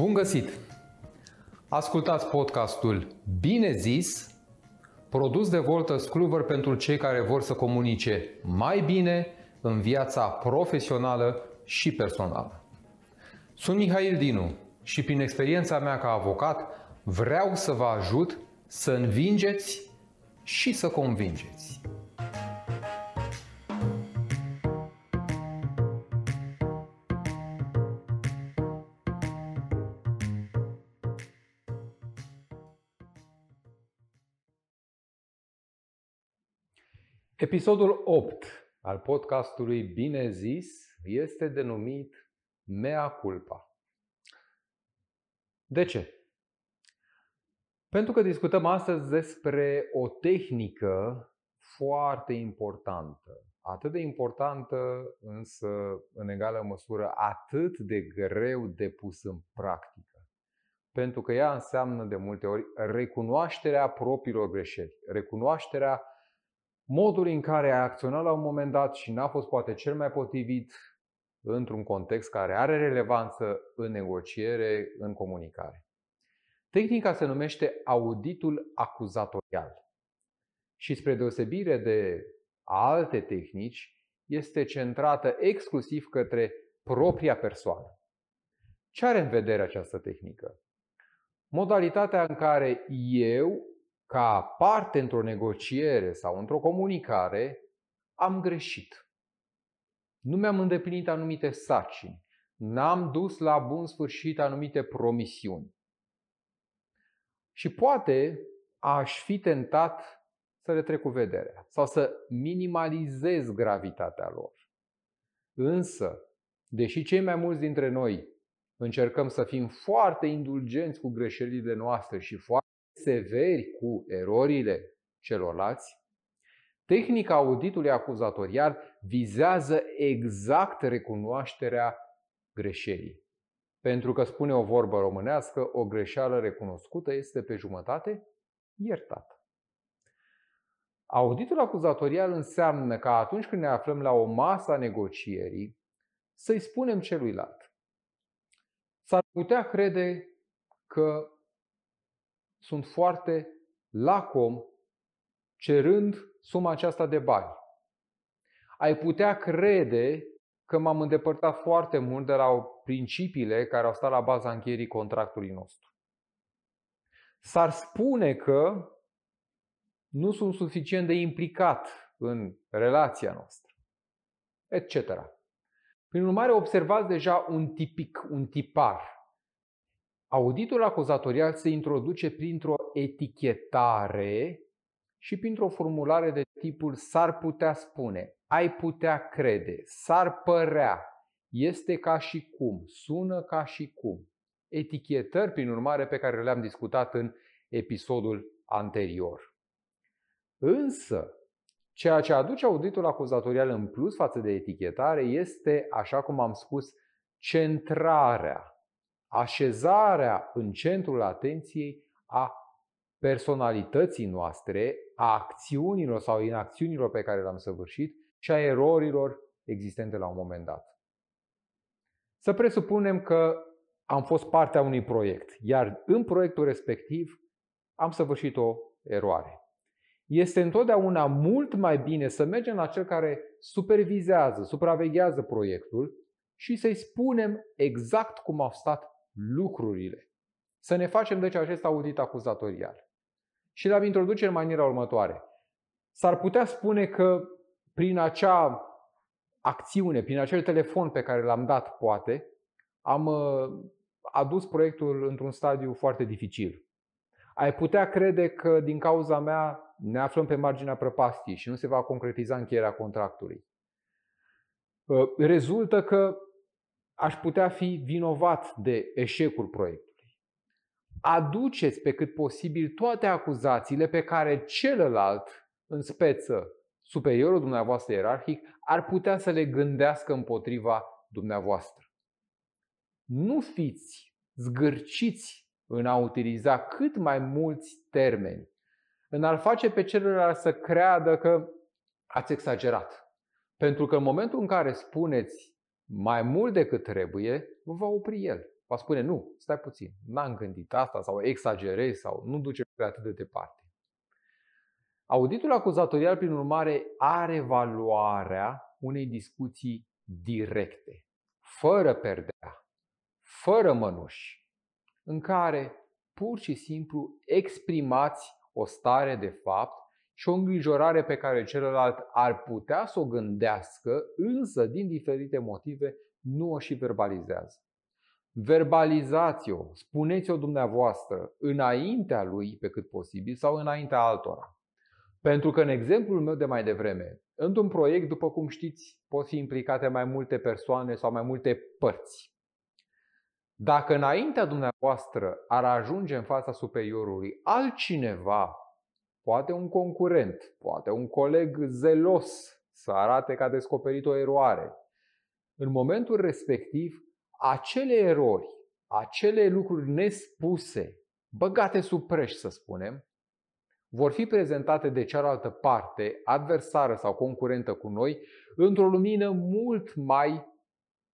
Bun găsit! Ascultați podcastul Bine zis, produs de Volta Scluver pentru cei care vor să comunice mai bine în viața profesională și personală. Sunt Mihail Dinu și prin experiența mea ca avocat vreau să vă ajut să învingeți și să convingeți. Episodul 8 al podcastului Bine zis este denumit Mea culpa. De ce? Pentru că discutăm astăzi despre o tehnică foarte importantă. Atât de importantă, însă, în egală măsură, atât de greu de pus în practică. Pentru că ea înseamnă de multe ori recunoașterea propriilor greșeli, recunoașterea modului în care a acționat la un moment dat și n-a fost poate cel mai potrivit într-un context care are relevanță în negociere, în comunicare. Tehnica se numește auditul acuzatorial și spre deosebire de alte tehnici, este centrată exclusiv către propria persoană. Ce are în vedere această tehnică? Modalitatea în care eu ca parte într-o negociere sau într-o comunicare, am greșit. Nu mi-am îndeplinit anumite sarcini. N-am dus la bun sfârșit anumite promisiuni. Și poate aș fi tentat să le trec cu vederea sau să minimalizez gravitatea lor. Însă, deși cei mai mulți dintre noi încercăm să fim foarte indulgenți cu greșelile noastre și foarte severi cu erorile celorlalți, tehnica auditului acuzatorial vizează exact recunoașterea greșelii. Pentru că spune o vorbă românească, o greșeală recunoscută este pe jumătate iertată. Auditul acuzatorial înseamnă că atunci când ne aflăm la o masă a negocierii, să-i spunem celuilalt. S-ar putea crede că sunt foarte lacom cerând suma aceasta de bani. Ai putea crede că m-am îndepărtat foarte mult de la principiile care au stat la baza încheierii contractului nostru. S-ar spune că nu sunt suficient de implicat în relația noastră, etc. Prin urmare, observați deja un tipic, un tipar Auditul acuzatorial se introduce printr-o etichetare și printr-o formulare de tipul s-ar putea spune, ai putea crede, s-ar părea, este ca și cum, sună ca și cum. Etichetări, prin urmare, pe care le-am discutat în episodul anterior. Însă, ceea ce aduce auditul acuzatorial în plus față de etichetare este, așa cum am spus, centrarea așezarea în centrul atenției a personalității noastre, a acțiunilor sau inacțiunilor pe care le-am săvârșit și a erorilor existente la un moment dat. Să presupunem că am fost partea unui proiect, iar în proiectul respectiv am săvârșit o eroare. Este întotdeauna mult mai bine să mergem la cel care supervizează, supraveghează proiectul și să-i spunem exact cum au stat lucrurile. Să ne facem deci acest audit acuzatorial. Și l-am introduce în maniera următoare. S-ar putea spune că prin acea acțiune, prin acel telefon pe care l-am dat, poate, am uh, adus proiectul într-un stadiu foarte dificil. Ai putea crede că din cauza mea ne aflăm pe marginea prăpastiei și nu se va concretiza încheierea contractului. Uh, rezultă că aș putea fi vinovat de eșecul proiectului. Aduceți pe cât posibil toate acuzațiile pe care celălalt, în speță superiorul dumneavoastră ierarhic, ar putea să le gândească împotriva dumneavoastră. Nu fiți zgârciți în a utiliza cât mai mulți termeni, în a-l face pe celălalt să creadă că ați exagerat. Pentru că în momentul în care spuneți mai mult decât trebuie, vă va opri el. va spune nu, stai puțin, n-am gândit asta sau exagerez sau nu duce pe atât de departe. Auditul acuzatorial, prin urmare, are valoarea unei discuții directe, fără perdea, fără mănuși, în care pur și simplu exprimați o stare de fapt și o îngrijorare pe care celălalt ar putea să o gândească, însă din diferite motive nu o și verbalizează. Verbalizați-o, spuneți-o dumneavoastră înaintea lui pe cât posibil sau înaintea altora. Pentru că în exemplul meu de mai devreme, într-un proiect, după cum știți, pot fi implicate mai multe persoane sau mai multe părți. Dacă înaintea dumneavoastră ar ajunge în fața superiorului altcineva, poate un concurent, poate un coleg zelos să arate că a descoperit o eroare, în momentul respectiv, acele erori, acele lucruri nespuse, băgate sub preș, să spunem, vor fi prezentate de cealaltă parte, adversară sau concurentă cu noi, într-o lumină mult mai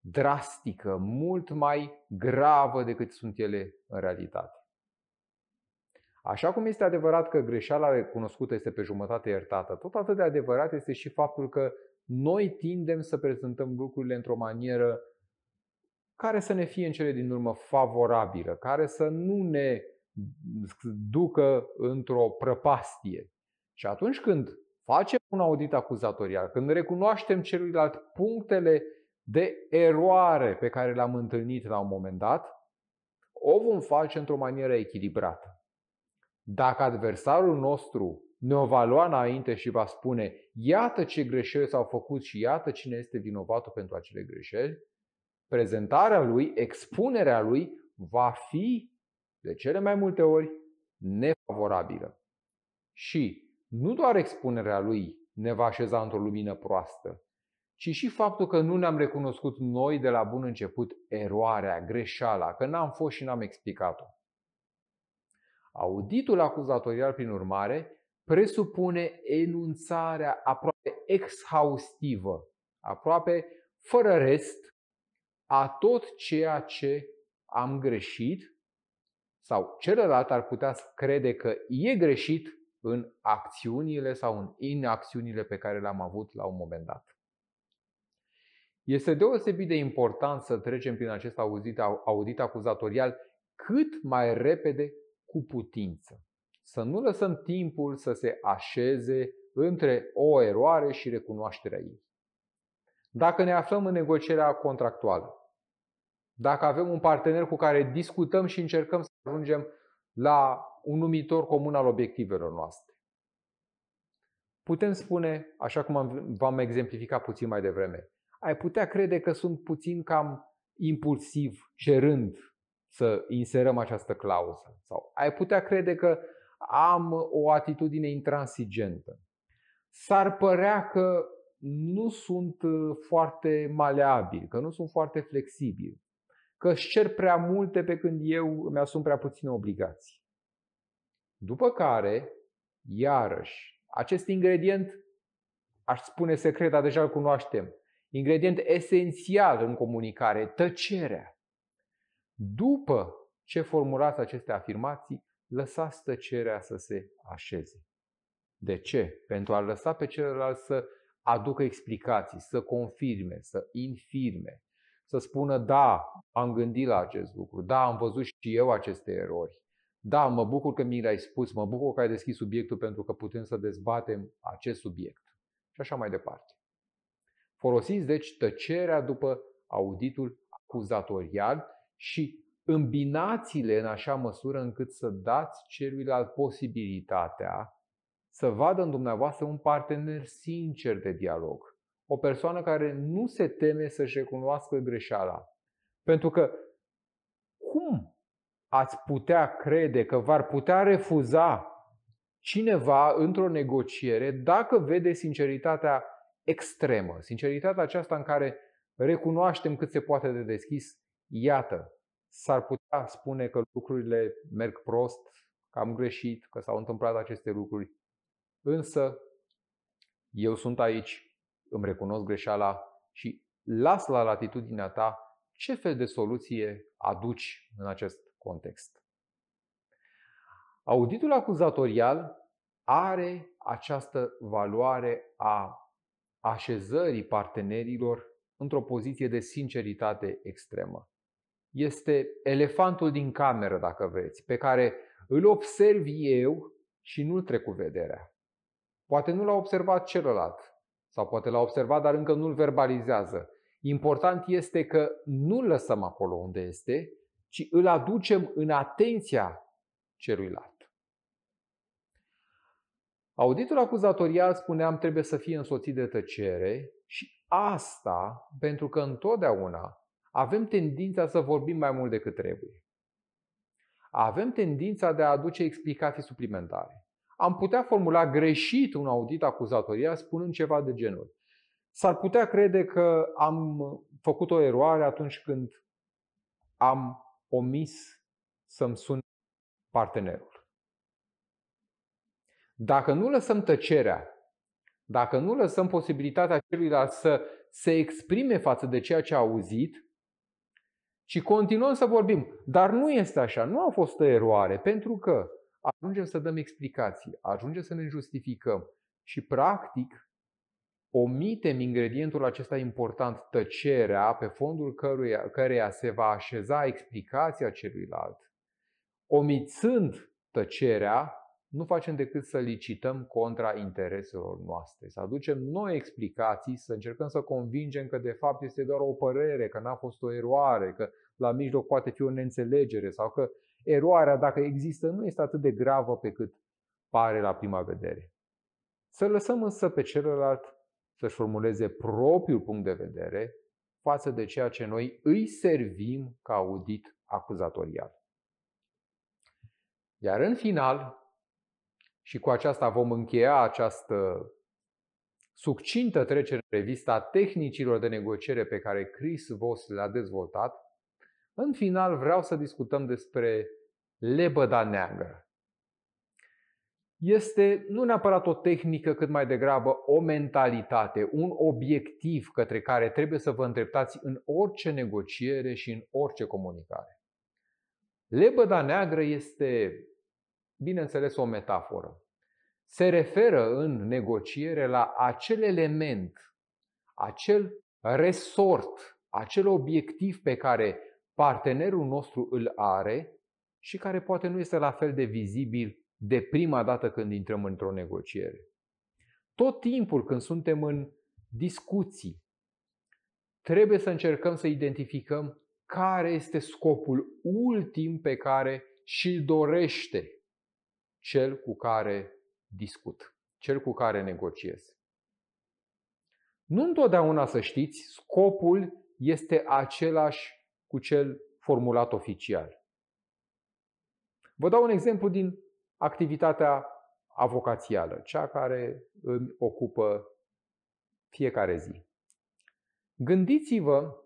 drastică, mult mai gravă decât sunt ele în realitate. Așa cum este adevărat că greșeala recunoscută este pe jumătate iertată, tot atât de adevărat este și faptul că noi tindem să prezentăm lucrurile într-o manieră care să ne fie în cele din urmă favorabilă, care să nu ne ducă într-o prăpastie. Și atunci când facem un audit acuzatorial, când recunoaștem celuilalt punctele de eroare pe care le-am întâlnit la un moment dat, o vom face într-o manieră echilibrată. Dacă adversarul nostru ne o va lua înainte și va spune iată ce greșeli s-au făcut și iată cine este vinovatul pentru acele greșeli, prezentarea lui, expunerea lui va fi de cele mai multe ori nefavorabilă. Și nu doar expunerea lui ne va așeza într-o lumină proastă, ci și faptul că nu ne-am recunoscut noi de la bun început eroarea, greșeala, că n-am fost și n-am explicat-o. Auditul acuzatorial, prin urmare, presupune enunțarea aproape exhaustivă, aproape fără rest, a tot ceea ce am greșit sau celălalt ar putea crede că e greșit în acțiunile sau în inacțiunile pe care le-am avut la un moment dat. Este deosebit de important să trecem prin acest audit, audit acuzatorial cât mai repede cu putință. Să nu lăsăm timpul să se așeze între o eroare și recunoașterea ei. Dacă ne aflăm în negocierea contractuală, dacă avem un partener cu care discutăm și încercăm să ajungem la un numitor comun al obiectivelor noastre. Putem spune, așa cum am, v-am exemplificat puțin mai devreme, ai putea crede că sunt puțin cam impulsiv, cerând să inserăm această clauză. Sau ai putea crede că am o atitudine intransigentă. S-ar părea că nu sunt foarte maleabil, că nu sunt foarte flexibil că își cer prea multe pe când eu îmi asum prea puține obligații. După care, iarăși, acest ingredient, aș spune secret, dar deja îl cunoaștem, ingredient esențial în comunicare, tăcerea. După ce formulați aceste afirmații, lăsați tăcerea să se așeze. De ce? Pentru a lăsa pe celălalt să aducă explicații, să confirme, să infirme, să spună da, am gândit la acest lucru, da, am văzut și eu aceste erori, da, mă bucur că mi le-ai spus, mă bucur că ai deschis subiectul pentru că putem să dezbatem acest subiect și așa mai departe. Folosiți deci tăcerea după auditul acuzatorial și îmbinați-le în așa măsură încât să dați celuilalt posibilitatea să vadă în dumneavoastră un partener sincer de dialog o persoană care nu se teme să-și recunoască greșeala. Pentru că cum ați putea crede că v-ar putea refuza cineva într-o negociere dacă vede sinceritatea extremă, sinceritatea aceasta în care recunoaștem cât se poate de deschis, iată, s-ar putea spune că lucrurile merg prost, că am greșit, că s-au întâmplat aceste lucruri. Însă, eu sunt aici îmi recunosc greșeala și las la latitudinea ta ce fel de soluție aduci în acest context? Auditul acuzatorial are această valoare a așezării partenerilor într-o poziție de sinceritate extremă. Este elefantul din cameră, dacă vreți, pe care îl observ eu și nu-l trec cu vederea. Poate nu l-a observat celălalt, sau poate l-a observat, dar încă nu-l verbalizează. Important este că nu-l lăsăm acolo unde este, ci îl aducem în atenția celuilalt. Auditul acuzatorial, spuneam, trebuie să fie însoțit de tăcere și asta pentru că întotdeauna avem tendința să vorbim mai mult decât trebuie. Avem tendința de a aduce explicații suplimentare. Am putea formula greșit un audit acuzatorial spunând ceva de genul. S-ar putea crede că am făcut o eroare atunci când am omis să-mi sun partenerul. Dacă nu lăsăm tăcerea, dacă nu lăsăm posibilitatea celuilalt să se exprime față de ceea ce a auzit, și continuăm să vorbim. Dar nu este așa, nu a fost o eroare, pentru că ajungem să dăm explicații, ajungem să ne justificăm și practic omitem ingredientul acesta important, tăcerea, pe fondul căruia, căreia se va așeza explicația celuilalt. Omițând tăcerea, nu facem decât să licităm contra intereselor noastre, să aducem noi explicații, să încercăm să convingem că de fapt este doar o părere, că n-a fost o eroare, că la mijloc poate fi o neînțelegere sau că eroarea, dacă există, nu este atât de gravă pe cât pare la prima vedere. Să lăsăm însă pe celălalt să-și formuleze propriul punct de vedere față de ceea ce noi îi servim ca audit acuzatorial. Iar în final, și cu aceasta vom încheia această succintă trecere în revista tehnicilor de negociere pe care Chris Voss le-a dezvoltat, în final vreau să discutăm despre lebăda neagră. Este nu neapărat o tehnică, cât mai degrabă o mentalitate, un obiectiv către care trebuie să vă îndreptați în orice negociere și în orice comunicare. Lebăda neagră este bineînțeles, o metaforă. Se referă în negociere la acel element, acel resort, acel obiectiv pe care partenerul nostru îl are și care poate nu este la fel de vizibil de prima dată când intrăm într-o negociere. Tot timpul când suntem în discuții, trebuie să încercăm să identificăm care este scopul ultim pe care și-l dorește cel cu care discut, cel cu care negociez. Nu întotdeauna să știți, scopul este același cu cel formulat oficial. Vă dau un exemplu din activitatea avocațială, cea care îmi ocupă fiecare zi. Gândiți-vă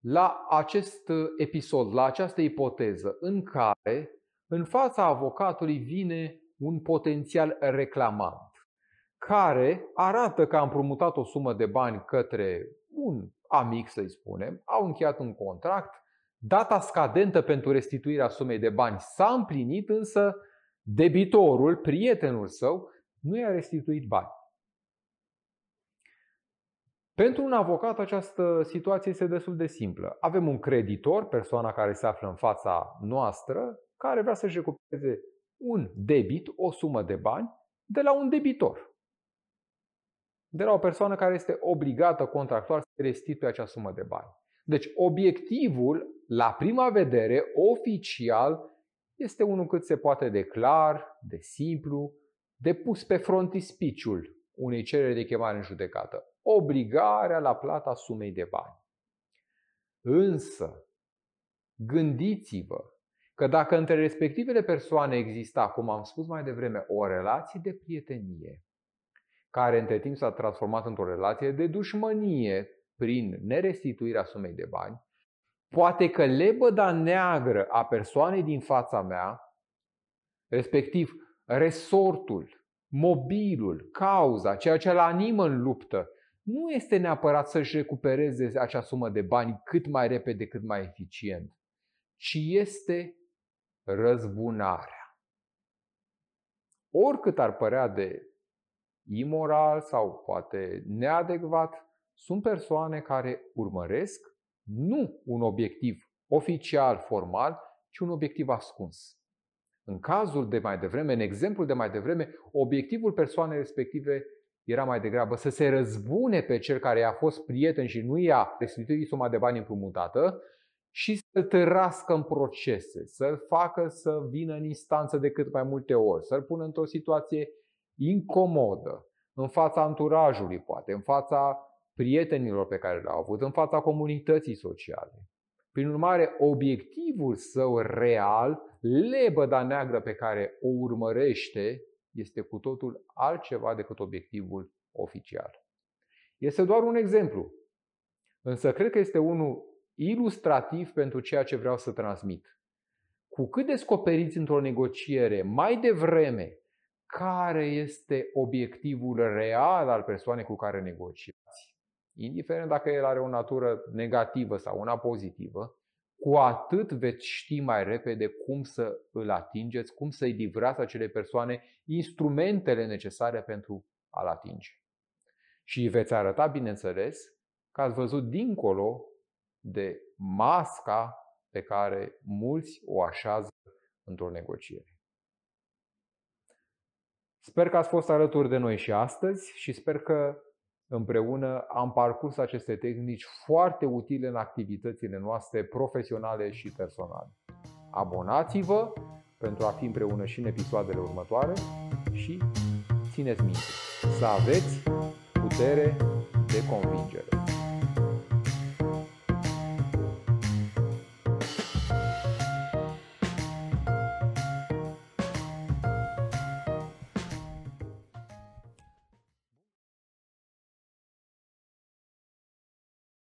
la acest episod, la această ipoteză în care în fața avocatului vine un potențial reclamant care arată că a împrumutat o sumă de bani către un amic, să-i spunem, au încheiat un contract, data scadentă pentru restituirea sumei de bani s-a împlinit, însă debitorul, prietenul său, nu i-a restituit bani. Pentru un avocat această situație este destul de simplă. Avem un creditor, persoana care se află în fața noastră, care vrea să-și recupereze un debit, o sumă de bani, de la un debitor. De la o persoană care este obligată contractual să restituie acea sumă de bani. Deci obiectivul, la prima vedere, oficial, este unul cât se poate de clar, de simplu, de pus pe frontispiciul unei cereri de chemare în judecată. Obligarea la plata sumei de bani. Însă, gândiți-vă că dacă între respectivele persoane exista, cum am spus mai devreme, o relație de prietenie, care între timp s-a transformat într-o relație de dușmănie prin nerestituirea sumei de bani, poate că lebăda neagră a persoanei din fața mea, respectiv resortul, mobilul, cauza, ceea ce îl animă în luptă, nu este neapărat să-și recupereze acea sumă de bani cât mai repede, cât mai eficient, ci este răzbunarea. Oricât ar părea de imoral sau poate neadecvat, sunt persoane care urmăresc nu un obiectiv oficial, formal, ci un obiectiv ascuns. În cazul de mai devreme, în exemplul de mai devreme, obiectivul persoanei respective era mai degrabă să se răzbune pe cel care i-a fost prieten și nu i-a restituit suma de bani împrumutată și să-l tărască în procese, să-l facă să vină în instanță de cât mai multe ori, să-l pună într-o situație incomodă, în fața anturajului poate, în fața prietenilor pe care le-au avut, în fața comunității sociale. Prin urmare, obiectivul său real, lebăda neagră pe care o urmărește, este cu totul altceva decât obiectivul oficial. Este doar un exemplu, însă cred că este unul ilustrativ pentru ceea ce vreau să transmit. Cu cât descoperiți într-o negociere mai devreme care este obiectivul real al persoanei cu care negociați, indiferent dacă el are o natură negativă sau una pozitivă, cu atât veți ști mai repede cum să îl atingeți, cum să-i livrați acele persoane instrumentele necesare pentru a-l atinge. Și veți arăta, bineînțeles, că ați văzut dincolo de masca pe care mulți o așează într-o negociere. Sper că ați fost alături de noi și astăzi și sper că împreună am parcurs aceste tehnici foarte utile în activitățile noastre profesionale și personale. Abonați-vă pentru a fi împreună și în episoadele următoare și țineți minte să aveți putere de convingere.